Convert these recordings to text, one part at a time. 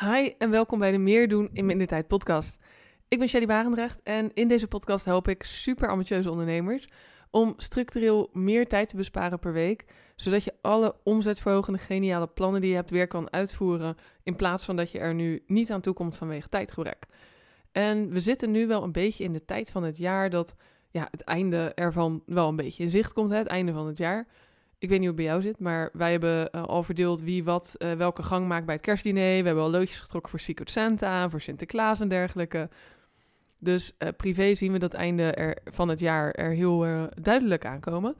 Hi en welkom bij de Meer doen in minder tijd podcast. Ik ben Shelly Barendrecht en in deze podcast help ik super ambitieuze ondernemers om structureel meer tijd te besparen per week, zodat je alle omzetverhogende geniale plannen die je hebt weer kan uitvoeren in plaats van dat je er nu niet aan toe komt vanwege tijdgebrek. En we zitten nu wel een beetje in de tijd van het jaar dat ja, het einde ervan wel een beetje in zicht komt, hè, het einde van het jaar. Ik weet niet hoe het bij jou zit, maar wij hebben uh, al verdeeld wie wat, uh, welke gang maakt bij het kerstdiner. We hebben al loodjes getrokken voor Secret Santa, voor Sinterklaas en dergelijke. Dus uh, privé zien we dat einde er, van het jaar er heel duidelijk aankomen.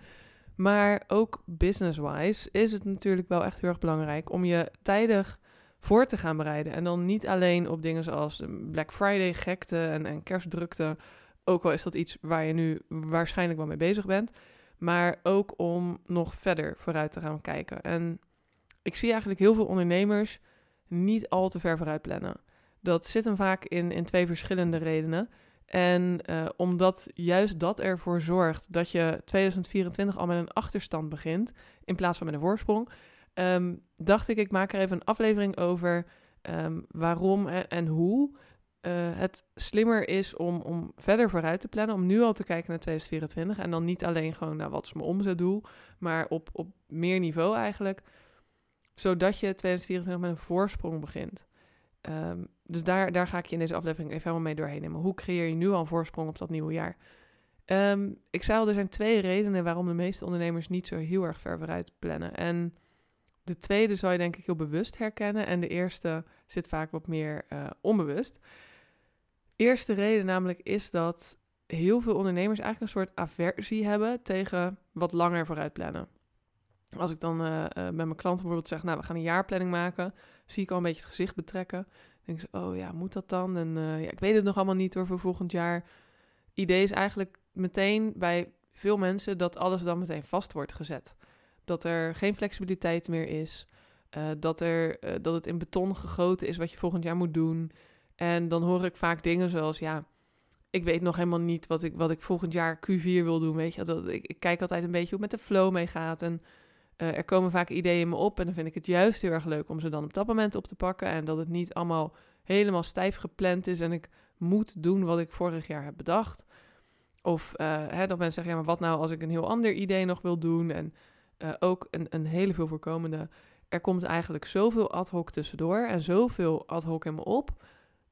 Maar ook business-wise is het natuurlijk wel echt heel erg belangrijk om je tijdig voor te gaan bereiden. En dan niet alleen op dingen zoals Black Friday, gekte en, en kerstdrukte. Ook al is dat iets waar je nu waarschijnlijk wel mee bezig bent maar ook om nog verder vooruit te gaan kijken. En ik zie eigenlijk heel veel ondernemers niet al te ver vooruit plannen. Dat zit hem vaak in, in twee verschillende redenen. En uh, omdat juist dat ervoor zorgt dat je 2024 al met een achterstand begint, in plaats van met een voorsprong, um, dacht ik, ik maak er even een aflevering over um, waarom en hoe uh, het slimmer is om, om verder vooruit te plannen. Om nu al te kijken naar 2024. En dan niet alleen gewoon naar wat is mijn omzetdoel. Maar op, op meer niveau eigenlijk. Zodat je 2024 met een voorsprong begint. Um, dus daar, daar ga ik je in deze aflevering even helemaal mee doorheen nemen. Hoe creëer je nu al een voorsprong op dat nieuwe jaar? Um, ik zei al, er zijn twee redenen waarom de meeste ondernemers niet zo heel erg ver vooruit plannen. En de tweede zal je denk ik heel bewust herkennen. En de eerste zit vaak wat meer uh, onbewust. Eerste reden namelijk is dat heel veel ondernemers eigenlijk een soort aversie hebben tegen wat langer vooruit plannen. Als ik dan uh, met mijn klanten bijvoorbeeld zeg, nou we gaan een jaarplanning maken, zie ik al een beetje het gezicht betrekken. Dan denk ze, oh ja, moet dat dan? En uh, ja, ik weet het nog allemaal niet hoor voor volgend jaar. Idee is eigenlijk meteen bij veel mensen dat alles dan meteen vast wordt gezet. Dat er geen flexibiliteit meer is. dat, er, dat het in beton gegoten is wat je volgend jaar moet doen. En dan hoor ik vaak dingen zoals, ja, ik weet nog helemaal niet wat ik, wat ik volgend jaar Q4 wil doen, weet je. Dat, ik, kijk altijd een beetje hoe het met de flow meegaat en uh, er komen vaak ideeën me op en dan vind ik het juist heel erg leuk om ze dan op dat moment op te pakken en dat het niet allemaal helemaal stijf gepland is en ik moet doen wat ik vorig jaar heb bedacht. Of uh, hè, dat mensen zeggen, ja, maar wat nou als ik een heel ander idee nog wil doen? En uh, ook een, een hele veel voorkomende, er komt eigenlijk zoveel ad hoc tussendoor en zoveel ad hoc in me op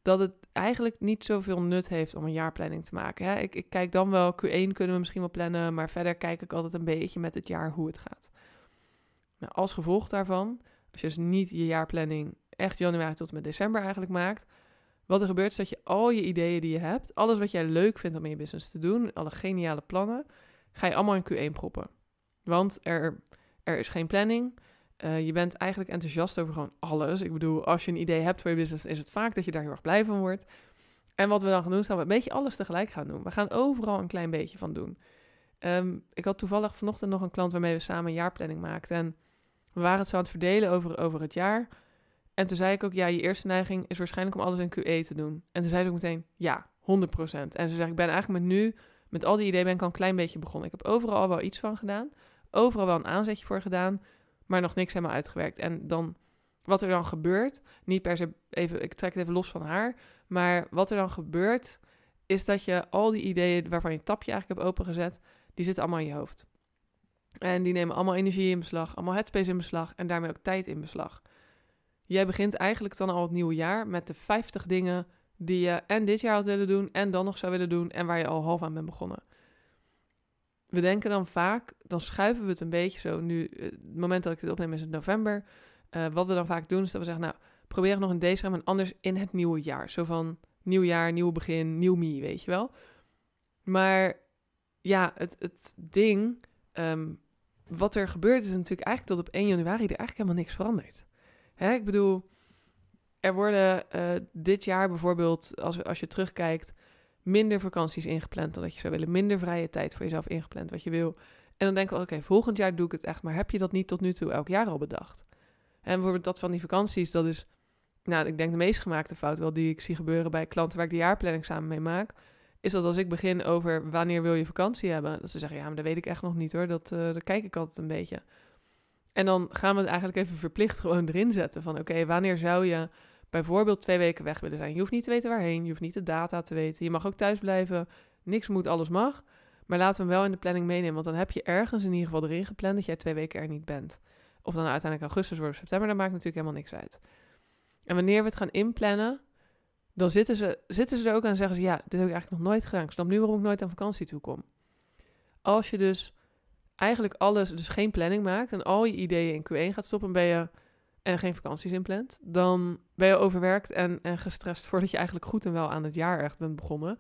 dat het eigenlijk niet zoveel nut heeft om een jaarplanning te maken. Hè? Ik, ik, kijk dan wel, Q1 kunnen we misschien wel plannen, maar verder kijk ik altijd een beetje met het jaar hoe het gaat. Nou, als gevolg daarvan, als je dus niet je jaarplanning echt januari tot en met december eigenlijk maakt, wat er gebeurt is dat je al je ideeën die je hebt, alles wat jij leuk vindt om in je business te doen, alle geniale plannen, ga je allemaal in Q1 proppen. Want er, er is geen planning, uh, je bent eigenlijk enthousiast over gewoon alles. Ik bedoel, als je een idee hebt voor je business, is het vaak dat je daar heel erg blij van wordt. En wat we dan gaan doen, is dat we een beetje alles tegelijk gaan doen. We gaan overal een klein beetje van doen. Um, ik had toevallig vanochtend nog een klant waarmee we samen een jaarplanning maakten. En we waren het zo aan het verdelen over, over het jaar. En toen zei ik ook, ja, je eerste neiging is waarschijnlijk om alles in QE te doen. En toen zei ze ook meteen, ja, 100%. En ze zegt, ik ben eigenlijk met nu, met al die ideeën ben ik al een klein beetje begonnen. Ik heb overal al wel iets van gedaan. Overal wel een aanzetje voor gedaan maar nog niks helemaal uitgewerkt. En dan, wat er dan gebeurt, niet per se even, ik trek het even los van haar, maar wat er dan gebeurt, is dat je al die ideeën waarvan je tapje eigenlijk hebt opengezet, die zitten allemaal in je hoofd. En die nemen allemaal energie in beslag, allemaal headspace in beslag en daarmee ook tijd in beslag. Jij begint eigenlijk dan al het nieuwe jaar met de 50 dingen die je en dit jaar had willen doen en dan nog zou willen doen en waar je al half aan bent begonnen we denken dan vaak, dan schuiven we het een beetje zo. Nu, eh, het moment dat ik dit opneem is het november. Uh, wat we dan vaak doen is dat we zeggen, nou, probeer het nog in december en anders in het nieuwe jaar. Zo van nieuw jaar, nieuw begin, nieuw me, weet je wel. Maar ja, het, het ding, um, wat er gebeurt is natuurlijk eigenlijk dat op 1 januari er eigenlijk helemaal niks verandert. Hè, ik bedoel, er worden uh, dit jaar bijvoorbeeld, als, als je terugkijkt, minder vakanties ingepland dan dat je zou willen. Minder vrije tijd voor jezelf ingepland wat je wil. En dan denken we, oké, volgend jaar doe ik het echt. Maar heb je dat niet tot nu toe elk jaar al bedacht? En bijvoorbeeld dat van die vakanties, dat is, nou, ik denk de meest gemaakte fout wel die ik zie gebeuren bij klanten waar ik de jaarplanning samen mee maak. Is dat als ik begin over wanneer wil je vakantie hebben, dat ze zeggen, ja, maar dat weet ik echt nog niet hoor. Dat, uh, daar kijk ik altijd een beetje. En dan gaan we het eigenlijk even verplicht gewoon erin zetten van, oké, wanneer zou je bijvoorbeeld twee weken weg willen zijn. Je hoeft niet te weten waarheen, je hoeft niet de data te weten. Je mag ook thuis blijven. Niks moet, alles mag. Maar laten we hem wel in de planning meenemen, want dan heb je ergens in ieder geval erin gepland dat jij twee weken er niet bent. Of dan uiteindelijk augustus wordt of september, dat maakt natuurlijk helemaal niks uit. En wanneer we het gaan inplannen, dan zitten ze, zitten ze er ook aan en zeggen ze, ja, dit heb ik eigenlijk nog nooit gedaan. Ik snap nu waarom ik nooit aan vakantie toe kom. Als je dus eigenlijk alles, dus geen planning maakt en al je ideeën in Q1 gaat stoppen, ben je en geen vakanties inplant, dan ben je overwerkt en, en gestrest voordat je eigenlijk goed en wel aan het jaar echt bent begonnen.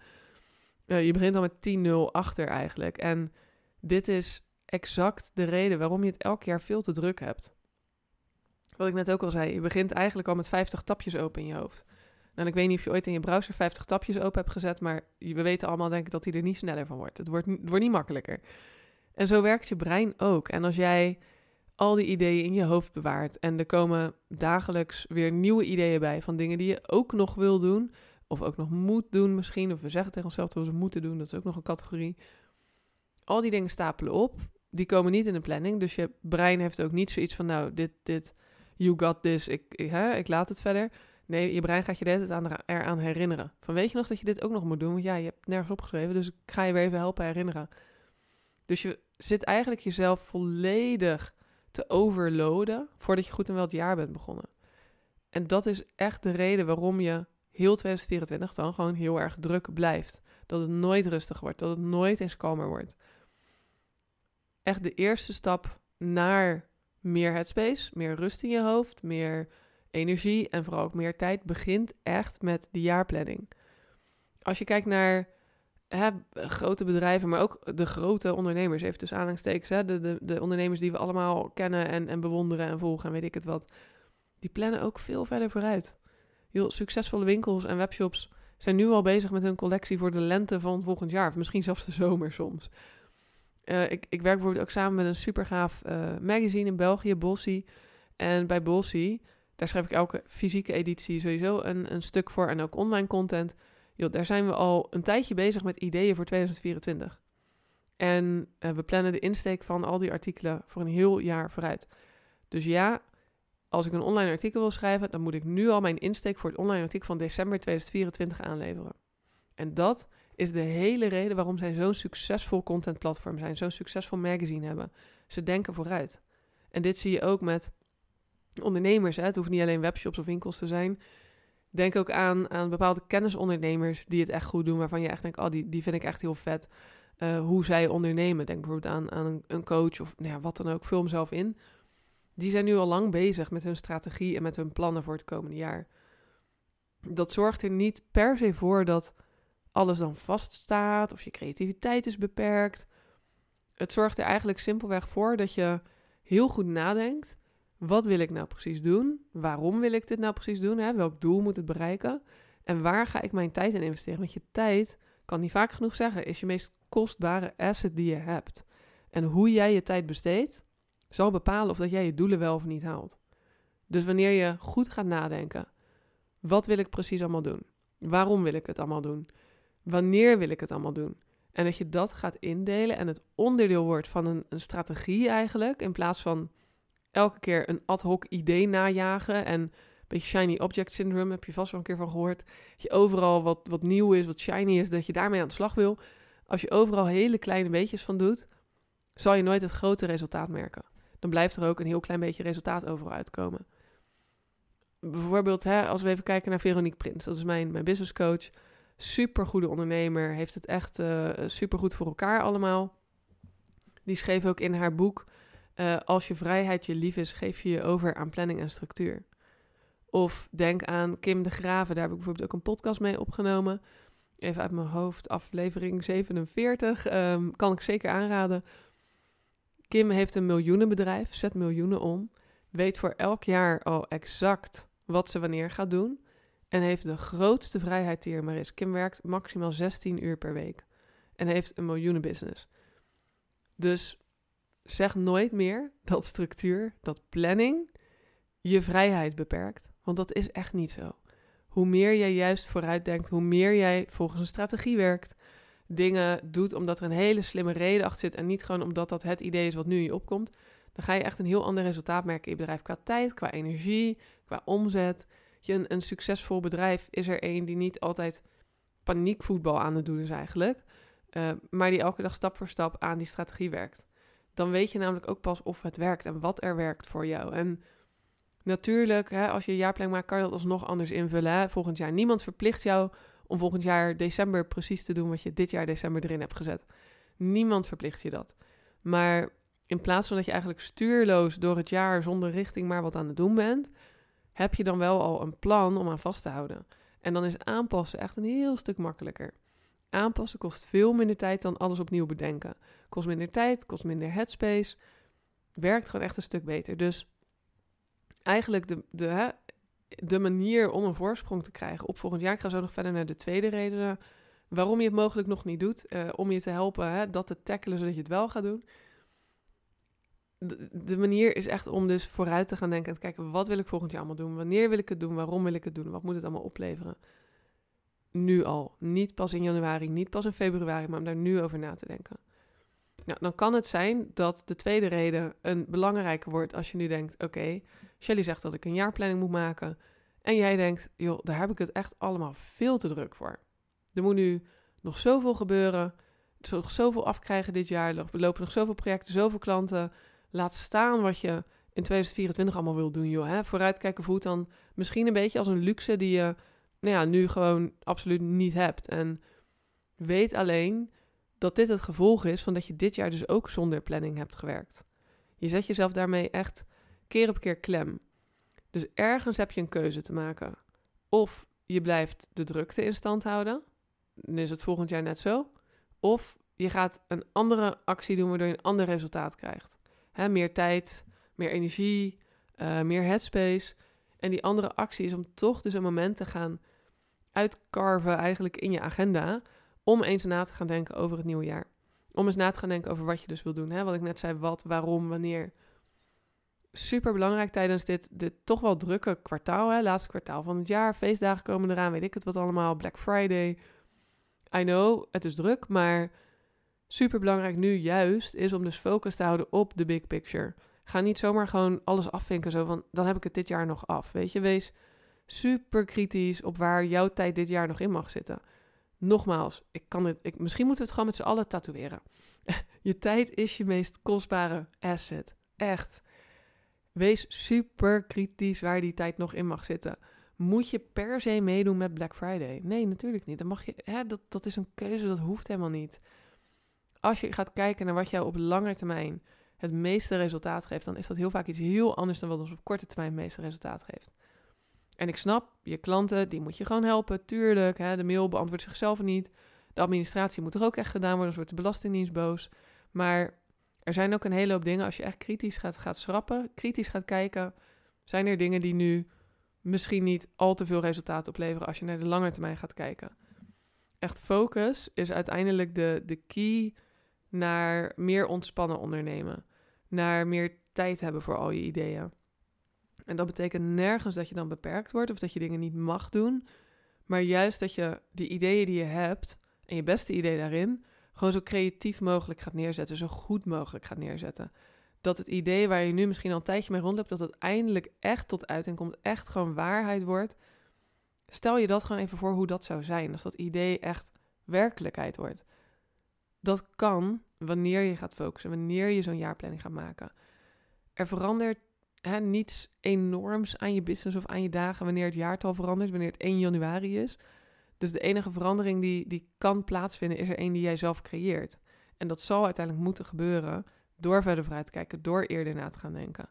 Je begint al met 10-0 achter eigenlijk. En dit is exact de reden waarom je het elk jaar veel te druk hebt. Wat ik net ook al zei, je begint eigenlijk al met 50 tapjes open in je hoofd. Nou, ik weet niet of je ooit in je browser 50 tapjes open hebt gezet, maar we weten allemaal denk ik dat hij er niet sneller van wordt. Het wordt, het wordt niet makkelijker. En zo werkt je brein ook. En als jij al die ideeën in je hoofd bewaart en er komen dagelijks weer nieuwe ideeën bij van dingen die je ook nog wil doen, of ook nog moet doen misschien, of we zeggen tegen onszelf dat we ze moeten doen, dat is ook nog een categorie. Al die dingen stapelen op, die komen niet in de planning, dus je brein heeft ook niet zoiets van, nou, dit, dit, you got this, ik, ik, hè, ik laat het verder. Nee, je brein gaat je de hele tijd aan, eraan herinneren. Van weet je nog dat je dit ook nog moet doen? Want ja, je hebt nergens opgeschreven, dus ik ga je weer even helpen herinneren. Dus je zit eigenlijk jezelf volledig te overloaden voordat je goed en wel het jaar bent begonnen. En dat is echt de reden waarom je heel 2024 dan gewoon heel erg druk blijft. Dat het nooit rustig wordt, dat het nooit eens kalmer wordt. Echt de eerste stap naar meer headspace, meer rust in je hoofd, meer energie en vooral ook meer tijd begint echt met de jaarplanning. Als je kijkt naar grote bedrijven, maar ook de grote ondernemers, even tussen aanhalingstekens, hè, de, de, de ondernemers die we allemaal kennen en, en bewonderen en volgen en weet ik het wat, die plannen ook veel verder vooruit. Heel succesvolle winkels en webshops zijn nu al bezig met hun collectie voor de lente van volgend jaar, of misschien zelfs de zomer soms. Uh, ik, ik werk bijvoorbeeld ook samen met een super gaaf uh, magazine in België, Bossy. En bij Bossy, daar schrijf ik elke fysieke editie sowieso een, een stuk voor en ook online content joh, daar zijn we al een tijdje bezig met ideeën voor 2024. En uh, we plannen de insteek van al die artikelen voor een heel jaar vooruit. Dus ja, als ik een online artikel wil schrijven, dan moet ik nu al mijn insteek voor het online artikel van december 2024 aanleveren. En dat is de hele reden waarom zij zo'n succesvol contentplatform zijn, zo'n succesvol magazine hebben. Ze denken vooruit. En dit zie je ook met ondernemers. Hè. Het hoeft niet alleen webshops of winkels te zijn. Denk ook aan, aan bepaalde kennisondernemers die het echt goed doen, waarvan je echt denkt, oh, die, die vind ik echt heel vet. Uh, hoe zij ondernemen. Denk bijvoorbeeld aan, aan een, een coach of nou ja, wat dan ook. Vul hem zelf in. Die zijn nu al lang bezig met hun strategie en met hun plannen voor het komende jaar. Dat zorgt er niet per se voor dat alles dan vaststaat of je creativiteit is beperkt. Het zorgt er eigenlijk simpelweg voor dat je heel goed nadenkt wat wil ik nou precies doen? Waarom wil ik dit nou precies doen? Hè? Welk doel moet het bereiken? En waar ga ik mijn tijd in investeren? Want je tijd, kan niet vaak genoeg zeggen, is je meest kostbare asset die je hebt. En hoe jij je tijd besteedt, zal bepalen of dat jij je doelen wel of niet haalt. Dus wanneer je goed gaat nadenken, wat wil ik precies allemaal doen? Waarom wil ik het allemaal doen? Wanneer wil ik het allemaal doen? En dat je dat gaat indelen en het onderdeel wordt van een, een strategie eigenlijk, in plaats van elke keer een ad hoc idee najagen. En een beetje shiny object syndrome, heb je vast wel een keer van gehoord. Dat je overal wat, wat nieuw is, wat shiny is, dat je daarmee aan de slag wil. Als je overal hele kleine beetjes van doet, zal je nooit het grote resultaat merken. Dan blijft er ook een heel klein beetje resultaat overal uitkomen. Bijvoorbeeld, hè, als we even kijken naar Veronique Prins, dat is mijn, mijn business coach. Super goede ondernemer, heeft het echt uh, super goed voor elkaar allemaal. Die schreef ook in haar boek uh, als je vrijheid je lief is, geef je je over aan planning en structuur. Of denk aan Kim de Graven, daar heb ik bijvoorbeeld ook een podcast mee opgenomen. Even uit mijn hoofd, aflevering 47, um, ehm, kan ik zeker aanraden. Kim heeft een miljoenenbedrijf, zet miljoenen om, weet voor elk jaar al exact wat ze wanneer gaat doen en heeft de grootste vrijheid die er maar is. Kim werkt maximaal 16 uur per week en heeft een miljoenenbusiness. Dus zeg nooit meer dat structuur, dat planning je vrijheid beperkt. Want dat is echt niet zo. Hoe meer jij juist vooruit denkt, hoe meer jij volgens een strategie werkt, dingen doet omdat er een hele slimme reden achter zit en niet gewoon omdat dat het idee is wat nu je opkomt, dan ga je echt een heel ander resultaat merken in je bedrijf qua tijd, qua energie, qua omzet. je, een, een succesvol bedrijf is er een die niet altijd paniekvoetbal aan het doen is eigenlijk. Uh, maar die elke dag stap voor stap aan die strategie werkt. Dan weet je namelijk ook pas of het werkt en wat er werkt voor jou. En natuurlijk, hè, als je een jaarplanning maakt, kan je dat alsnog anders invullen. Hè? Volgend jaar. Niemand verplicht jou om volgend jaar december precies te doen wat je dit jaar december erin hebt gezet. Niemand verplicht je dat. Maar in plaats van dat je eigenlijk stuurloos door het jaar zonder richting maar wat aan het doen bent, heb je dan wel al een plan om aan vast te houden. En dan is aanpassen echt een heel stuk makkelijker. Aanpassen kost veel minder tijd dan alles opnieuw bedenken. Kost minder tijd, kost minder headspace. Werkt gewoon echt een stuk beter. Dus eigenlijk de, de, de manier om een voorsprong te krijgen op volgend jaar. Ik ga zo nog verder naar de tweede reden waarom je het mogelijk nog niet doet. Uh, om je te helpen hè, dat te tackelen zodat je het wel gaat doen. De, de, manier is echt om dus vooruit te gaan denken en te kijken, wat wil ik volgend jaar allemaal doen? Wanneer wil ik het doen? Waarom wil ik het doen? Wat moet het allemaal opleveren? Nu al. Niet pas in januari, niet pas in februari, maar om daar nu over na te denken. Nou, dan kan het zijn dat de tweede reden een belangrijker wordt als je nu denkt, oké, Shelly zegt dat ik een jaarplanning moet maken. En jij denkt, joh, daar heb ik het echt allemaal veel te druk voor. Er moet nu nog zoveel gebeuren. Er zal nog zoveel afkrijgen dit jaar. Er lopen nog zoveel projecten, zoveel klanten. Laat staan wat je in 2024 allemaal wil doen, joh. Hè? Vooruitkijken voelt dan misschien een beetje als een luxe die je nou ja, nu gewoon absoluut niet hebt. En weet alleen dat dit het gevolg is van dat je dit jaar dus ook zonder planning hebt gewerkt. Je zet jezelf daarmee echt keer op keer klem. Dus ergens heb je een keuze te maken. Of je blijft de drukte in stand houden. Dan is het volgend jaar net zo. Of je gaat een andere actie doen waardoor je een ander resultaat krijgt. Meer tijd, meer energie, uh, meer headspace. En die andere actie is om toch dus een moment te gaan uitcarven eigenlijk in je agenda. Om eens na te gaan denken over het nieuwe jaar. Om eens na te gaan denken over wat je dus wil doen. Hè? Wat ik net zei, wat, waarom, wanneer super belangrijk tijdens dit, dit toch wel drukke kwartaal. Hè? Laatste kwartaal van het jaar. Feestdagen komen eraan, weet ik het wat allemaal. Black Friday. I know, het is druk, maar super belangrijk nu juist is om dus focus te houden op de big picture. Ga niet zomaar gewoon alles afvinken zo van, dan heb ik het dit jaar nog af. Weet je, wees super kritisch op waar jouw tijd dit jaar nog in mag zitten. Nogmaals, ik kan het, ik, misschien moeten we het gewoon met z'n allen tatoeëren. je tijd is je meest kostbare asset. Echt. Wees super kritisch waar die tijd nog in mag zitten. Moet je per se meedoen met Black Friday? Nee, natuurlijk niet. Dan mag je, hè, dat, dat is een keuze, dat hoeft helemaal niet. Als je gaat kijken naar wat jou op lange termijn het meeste resultaat geeft, dan is dat heel vaak iets heel anders dan wat ons op korte termijn het meeste resultaat geeft. En ik snap, je klanten, die moet je gewoon helpen, tuurlijk. Hè, de mail beantwoordt zichzelf niet. De administratie moet er ook echt gedaan worden, anders wordt de Belastingdienst boos. Maar er zijn ook een hele hoop dingen, als je echt kritisch gaat, gaat schrappen, kritisch gaat kijken, zijn er dingen die nu misschien niet al te veel resultaat opleveren als je naar de lange termijn gaat kijken. Echt focus is uiteindelijk de, de key naar meer ontspannen ondernemen. Naar meer tijd hebben voor al je ideeën. En dat betekent nergens dat je dan beperkt wordt of dat je dingen niet mag doen. Maar juist dat je die ideeën die je hebt en je beste idee daarin gewoon zo creatief mogelijk gaat neerzetten, zo goed mogelijk gaat neerzetten. Dat het idee waar je nu misschien al een tijdje mee rondloopt, dat het eindelijk echt tot uiting komt, echt gewoon waarheid wordt. Stel je dat gewoon even voor hoe dat zou zijn, als dat idee echt werkelijkheid wordt. Dat kan wanneer je gaat focussen, wanneer je zo'n jaarplanning gaat maken. Er verandert hè, niets enorms aan je business of aan je dagen wanneer het jaartal verandert, wanneer het 1 januari is. Dus de enige verandering die, die kan plaatsvinden is er een die jij zelf creëert. En dat zal uiteindelijk moeten gebeuren door verder vooruit te kijken, door eerder na te gaan denken.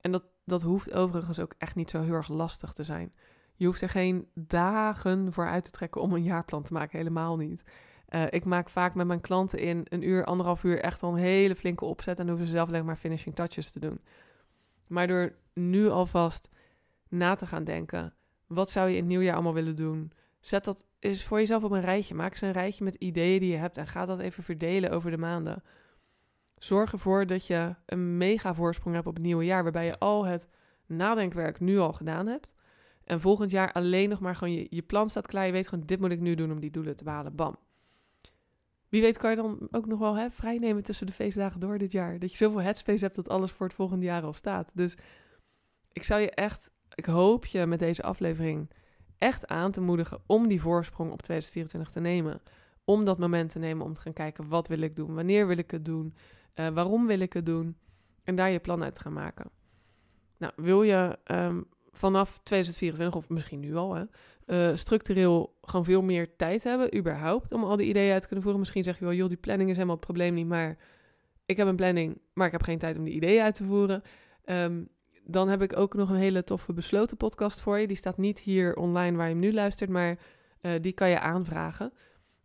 En dat, dat hoeft overigens ook echt niet zo heel erg lastig te zijn. Je hoeft er geen dagen voor uit te trekken om een jaarplan te maken, helemaal niet. Uh, ik maak vaak met mijn klanten in een uur, anderhalf uur echt al een hele flinke opzet en hoeven ze zelf alleen maar finishing touches te doen. Maar door nu alvast na te gaan denken, wat zou je in het nieuwjaar allemaal willen doen? Zet dat eens voor jezelf op een rijtje. Maak eens een rijtje met ideeën die je hebt en ga dat even verdelen over de maanden. Zorg ervoor dat je een mega voorsprong hebt op het nieuwe jaar, waarbij je al het nadenkwerk nu al gedaan hebt. En volgend jaar alleen nog maar gewoon je, je plan staat klaar. Je weet gewoon, dit moet ik nu doen om die doelen te behalen. Bam. Wie weet kan je dan ook nog wel hè, vrij nemen tussen de feestdagen door dit jaar. Dat je zoveel headspace hebt dat alles voor het volgende jaar al staat. Dus ik zou je echt ik hoop je met deze aflevering echt aan te moedigen om die voorsprong op 2024 te nemen. Om dat moment te nemen om te gaan kijken wat wil ik doen, wanneer wil ik het doen, uh, waarom wil ik het doen en daar je plan uit te gaan maken. Nou, wil je um, vanaf 2024 of misschien nu al, hè, uh, structureel gewoon veel meer tijd hebben, überhaupt, om al die ideeën uit te kunnen voeren. Misschien zeg je wel, joh, die planning is helemaal het probleem niet, maar ik heb een planning, maar ik heb geen tijd om die ideeën uit te voeren. Um, dan heb ik ook nog een hele toffe besloten podcast voor je. Die staat niet hier online waar je hem nu luistert, maar uh, die kan je aanvragen.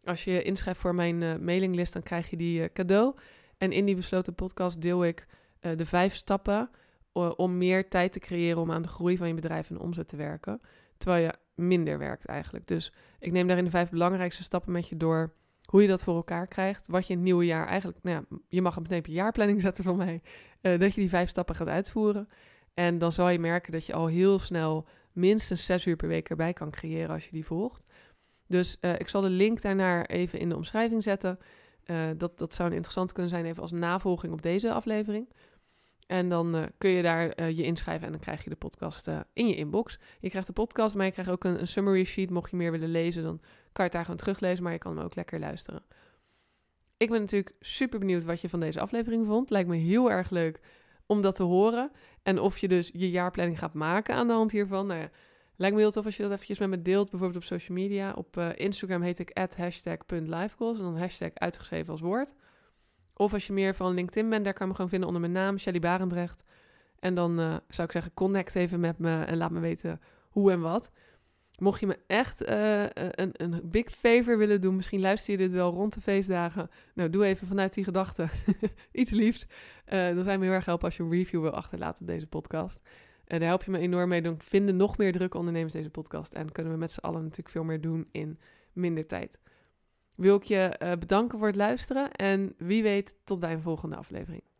Als je je inschrijft voor mijn uh, mailinglist, dan krijg je die cadeau. En in die besloten podcast deel ik de vijf stappen om meer tijd te creëren om aan de groei van je bedrijf en omzet te werken. Terwijl je minder werkt eigenlijk. Dus ik neem daarin de vijf belangrijkste stappen met je door. Hoe je dat voor elkaar krijgt. Wat je in het nieuwe jaar eigenlijk. Nou ja, je mag meteen op jaarplanning zetten van mij. dat je die vijf stappen gaat uitvoeren. En dan zal je merken dat je al heel snel minstens zes uur per week erbij kan creëren als je die volgt. Dus uh, ik zal de link daarnaar even in de omschrijving zetten. Uh, dat, dat zou interessant kunnen zijn even als navolging op deze aflevering. En dan uh, kun je daar je inschrijven en dan krijg je de podcast in je inbox. Je krijgt de podcast, maar je krijgt ook een, summary sheet. Mocht je meer willen lezen, dan kan je het daar gewoon teruglezen, maar je kan hem ook lekker luisteren. Ik ben natuurlijk super benieuwd wat je van deze aflevering vond. Lijkt me heel erg leuk om dat te horen. En of je dus je jaarplanning gaat maken aan de hand hiervan. Nou ja, lijkt me heel tof als je dat eventjes met me deelt, bijvoorbeeld op social media. Op Instagram heet ik hashtag.lifegoals en dan hashtag uitgeschreven als woord. Of als je meer van LinkedIn bent, daar kan je me gewoon vinden onder mijn naam, Shelly Barendrecht. En dan uh, zou ik zeggen, connect even met me en laat me weten hoe en wat. Mocht je me echt uh, een, een big favor willen doen, misschien luister je dit wel rond de feestdagen. Nou, doe even vanuit die gedachte iets liefs. Uh, dan zijn we heel erg helpen als je een review wil achterlaten op deze podcast. Uh, daar help je me enorm mee. Dan vinden nog meer drukke ondernemers deze podcast. En kunnen we met z'n allen natuurlijk veel meer doen in minder tijd. Wil ik je bedanken voor het luisteren. En wie weet, tot bij een volgende aflevering.